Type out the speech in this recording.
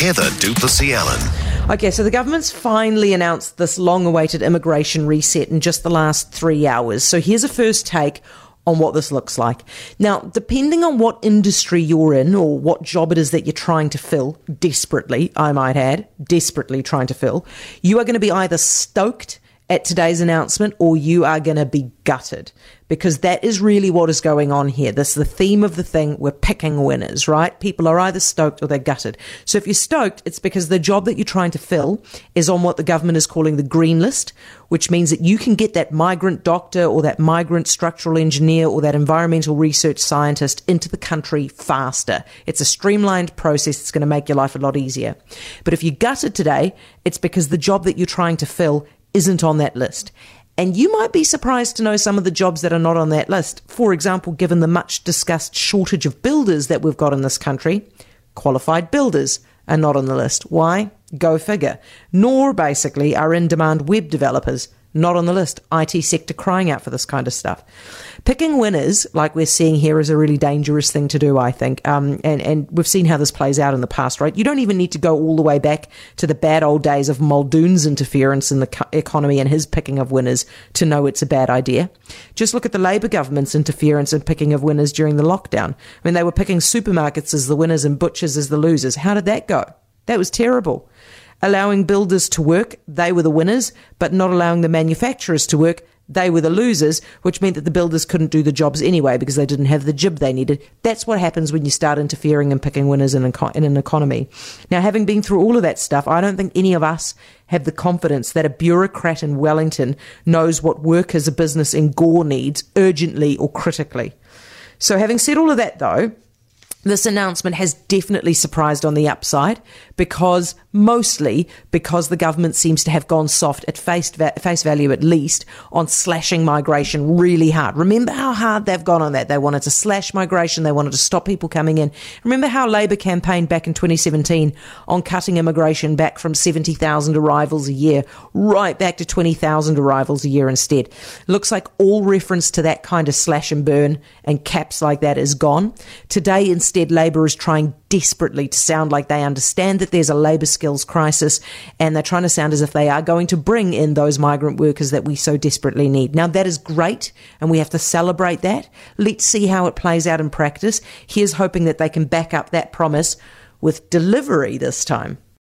Heather du Plessis-Allen. Okay, so the government's finally announced this long awaited immigration reset in just the last three hours. So here's a first take on what this looks like. Now, depending on what industry you're in or what job it is that you're trying to fill, desperately, I might add, desperately trying to fill, you are going to be either stoked at today's announcement or you are going to be gutted because that is really what is going on here. This is the theme of the thing. We're picking winners, right? People are either stoked or they're gutted. So if you're stoked, it's because the job that you're trying to fill is on what the government is calling the green list, which means that you can get that migrant doctor or that migrant structural engineer or that environmental research scientist into the country faster. It's a streamlined process that's going to make your life a lot easier. But if you're gutted today, it's because the job that you're trying to fill isn't on that list. And you might be surprised to know some of the jobs that are not on that list. For example, given the much discussed shortage of builders that we've got in this country, qualified builders are not on the list. Why? Go figure. Nor basically are in demand web developers not on the list. IT sector crying out for this kind of stuff. Picking winners, like we're seeing here, is a really dangerous thing to do, I think. Um, and, and we've seen how this plays out in the past, right? You don't even need to go all the way back to the bad old days of Muldoon's interference in the co- economy and his picking of winners to know it's a bad idea. Just look at the Labour government's interference in picking of winners during the lockdown. I mean, they were picking supermarkets as the winners and butchers as the losers. How did that go? That was terrible allowing builders to work, they were the winners, but not allowing the manufacturers to work, they were the losers, which meant that the builders couldn't do the jobs anyway because they didn't have the jib they needed. That's what happens when you start interfering and picking winners in, an economy. Now, having been through all of that stuff, I don't think any of us have the confidence that a bureaucrat in Wellington knows what workers a business in Gore needs urgently or critically. So, having said all of that, though, this announcement has definitely surprised on the upside because mostly because the government seems to have gone soft at face, va- face value at least on slashing migration really hard. Remember how hard they've gone on that. They wanted to slash migration. They wanted to stop people coming in. Remember how Labour campaigned back in 2017 on cutting immigration back from 70,000 arrivals a year right back to 20,000 arrivals a year instead. Looks like all reference to that kind of slash and burn and caps like that is gone. Today, instead, Labour is trying desperately to sound like they understand that there's a labour skills crisis and they're trying to sound as if they are going to bring in those migrant workers that we so desperately need. Now, that is great and we have to celebrate that. Let's see how it plays out in practice. Here's hoping that they can back up that promise with delivery this time.